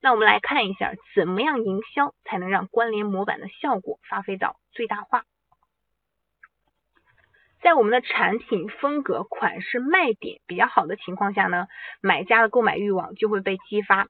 那我们来看一下，怎么样营销才能让关联模板的效果发挥到最大化？在我们的产品风格、款式、卖点比较好的情况下呢，买家的购买欲望就会被激发。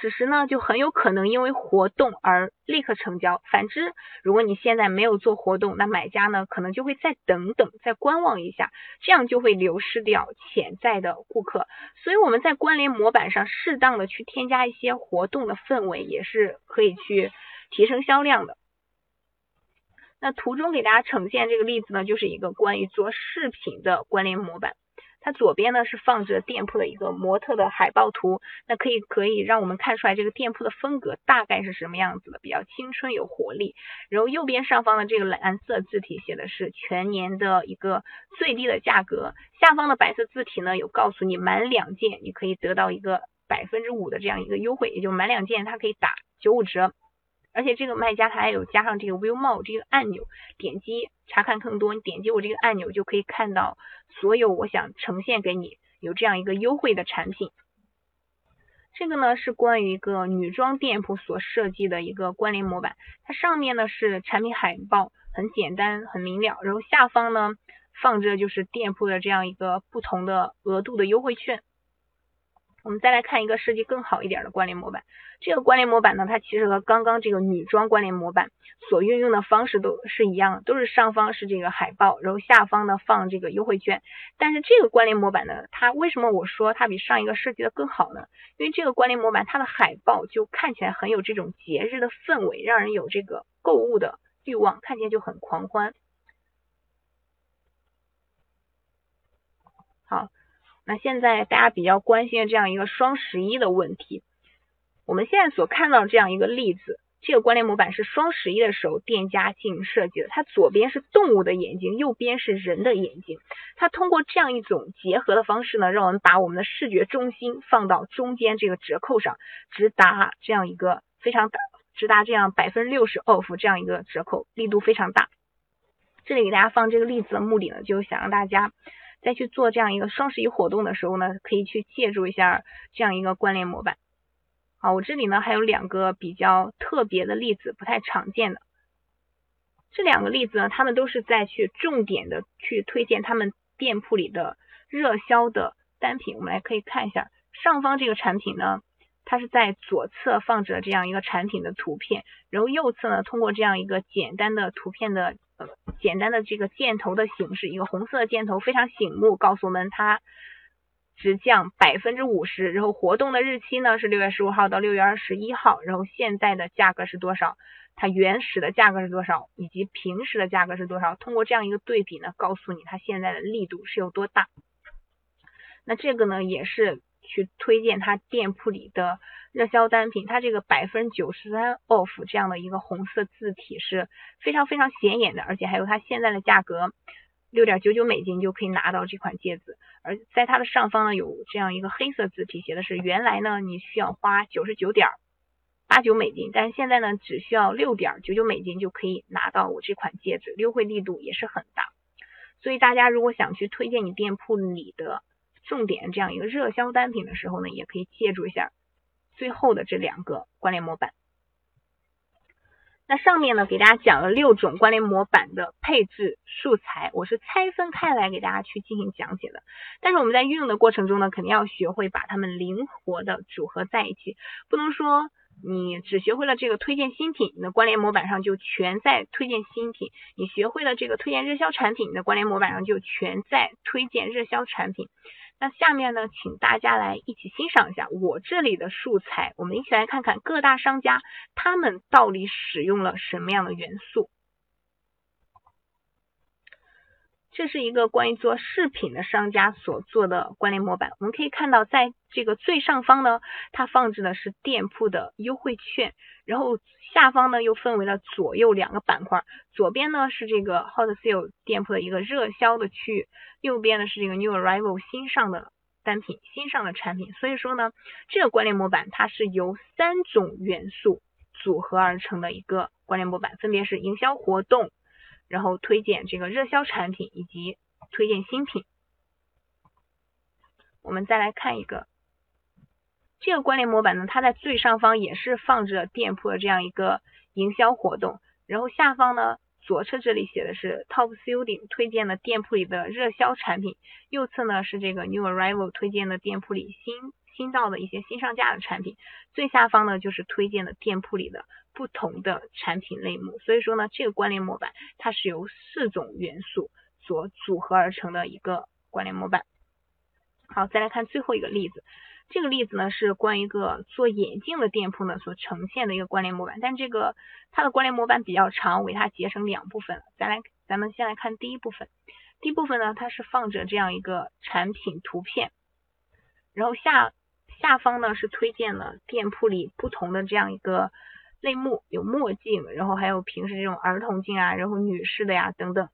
此时呢，就很有可能因为活动而立刻成交。反之，如果你现在没有做活动，那买家呢可能就会再等等，再观望一下，这样就会流失掉潜在的顾客。所以我们在关联模板上适当的去添加一些活动的氛围，也是可以去提升销量的。那图中给大家呈现这个例子呢，就是一个关于做饰品的关联模板。它左边呢是放着店铺的一个模特的海报图，那可以可以让我们看出来这个店铺的风格大概是什么样子的，比较青春有活力。然后右边上方的这个蓝色字体写的是全年的一个最低的价格，下方的白色字体呢有告诉你满两件你可以得到一个百分之五的这样一个优惠，也就满两件它可以打九五折。而且这个卖家他还有加上这个 View More 这个按钮，点击查看更多，你点击我这个按钮就可以看到所有我想呈现给你有这样一个优惠的产品。这个呢是关于一个女装店铺所设计的一个关联模板，它上面呢是产品海报，很简单很明了，然后下方呢放着就是店铺的这样一个不同的额度的优惠券。我们再来看一个设计更好一点的关联模板。这个关联模板呢，它其实和刚刚这个女装关联模板所运用的方式都是一样的，都是上方是这个海报，然后下方呢放这个优惠券。但是这个关联模板呢，它为什么我说它比上一个设计的更好呢？因为这个关联模板它的海报就看起来很有这种节日的氛围，让人有这个购物的欲望，看起来就很狂欢。好。那现在大家比较关心的这样一个双十一的问题，我们现在所看到这样一个例子，这个关联模板是双十一的时候店家进行设计的，它左边是动物的眼睛，右边是人的眼睛，它通过这样一种结合的方式呢，让我们把我们的视觉中心放到中间这个折扣上，直达这样一个非常大，直达这样百分之六十 off 这样一个折扣，力度非常大。这里给大家放这个例子的目的呢，就是想让大家。再去做这样一个双十一活动的时候呢，可以去借助一下这样一个关联模板。好，我这里呢还有两个比较特别的例子，不太常见的。这两个例子呢，他们都是在去重点的去推荐他们店铺里的热销的单品。我们来可以看一下上方这个产品呢，它是在左侧放着这样一个产品的图片，然后右侧呢通过这样一个简单的图片的。简单的这个箭头的形式，一个红色的箭头非常醒目，告诉我们它直降百分之五十。然后活动的日期呢是六月十五号到六月二十一号。然后现在的价格是多少？它原始的价格是多少？以及平时的价格是多少？通过这样一个对比呢，告诉你它现在的力度是有多大。那这个呢，也是去推荐他店铺里的。热销单品，它这个百分之九十三 off 这样的一个红色字体是非常非常显眼的，而且还有它现在的价格六点九九美金就可以拿到这款戒指，而在它的上方呢有这样一个黑色字体，写的是原来呢你需要花九十九点八九美金，但是现在呢只需要六点九九美金就可以拿到我这款戒指，优惠力度也是很大，所以大家如果想去推荐你店铺里的重点这样一个热销单品的时候呢，也可以借助一下。最后的这两个关联模板，那上面呢给大家讲了六种关联模板的配置素材，我是拆分开来给大家去进行讲解的。但是我们在运用的过程中呢，肯定要学会把它们灵活的组合在一起，不能说你只学会了这个推荐新品，你的关联模板上就全在推荐新品；你学会了这个推荐热销产品，你的关联模板上就全在推荐热销产品。那下面呢，请大家来一起欣赏一下我这里的素材，我们一起来看看各大商家他们到底使用了什么样的元素。这是一个关于做饰品的商家所做的关联模板，我们可以看到，在这个最上方呢，它放置的是店铺的优惠券，然后下方呢又分为了左右两个板块，左边呢是这个 Hot Sale 店铺的一个热销的区域，右边呢是这个 New Arrival 新上的单品、新上的产品。所以说呢，这个关联模板它是由三种元素组合而成的一个关联模板，分别是营销活动。然后推荐这个热销产品以及推荐新品。我们再来看一个这个关联模板呢，它在最上方也是放着店铺的这样一个营销活动，然后下方呢，左侧这里写的是 Top Selling 推荐的店铺里的热销产品，右侧呢是这个 New Arrival 推荐的店铺里新新到的一些新上架的产品，最下方呢就是推荐的店铺里的不同的产品类目。所以说呢，这个关联模板它是由四种元素所组合而成的一个关联模板。好，再来看最后一个例子。这个例子呢是关于一个做眼镜的店铺呢所呈现的一个关联模板，但这个它的关联模板比较长，为它截成两部分了。咱来，咱们先来看第一部分。第一部分呢，它是放着这样一个产品图片，然后下下方呢是推荐了店铺里不同的这样一个类目，有墨镜，然后还有平时这种儿童镜啊，然后女士的呀等等。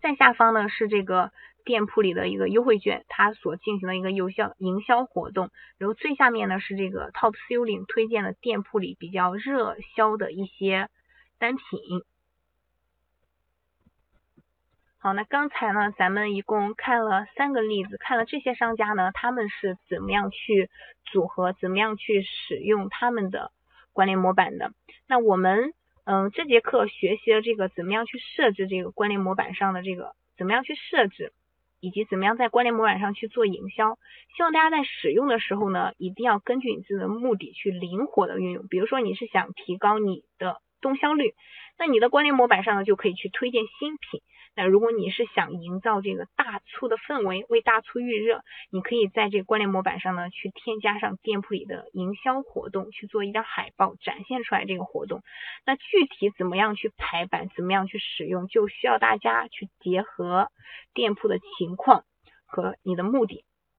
再下方呢是这个。店铺里的一个优惠券，它所进行的一个有效营销活动。然后最下面呢是这个 Top Selling 推荐的店铺里比较热销的一些单品。好，那刚才呢咱们一共看了三个例子，看了这些商家呢他们是怎么样去组合，怎么样去使用他们的关联模板的。那我们嗯这节课学习了这个怎么样去设置这个关联模板上的这个怎么样去设置。以及怎么样在关联模板上去做营销，希望大家在使用的时候呢，一定要根据你自己的目的去灵活的运用。比如说你是想提高你的动销率，那你的关联模板上呢就可以去推荐新品。那如果你是想营造这个大促的氛围，为大促预热，你可以在这个关联模板上呢去添加上店铺里的营销活动，去做一张海报展现出来这个活动。那具体怎么样去排版，怎么样去使用，就需要大家去结合店铺的情况和你的目的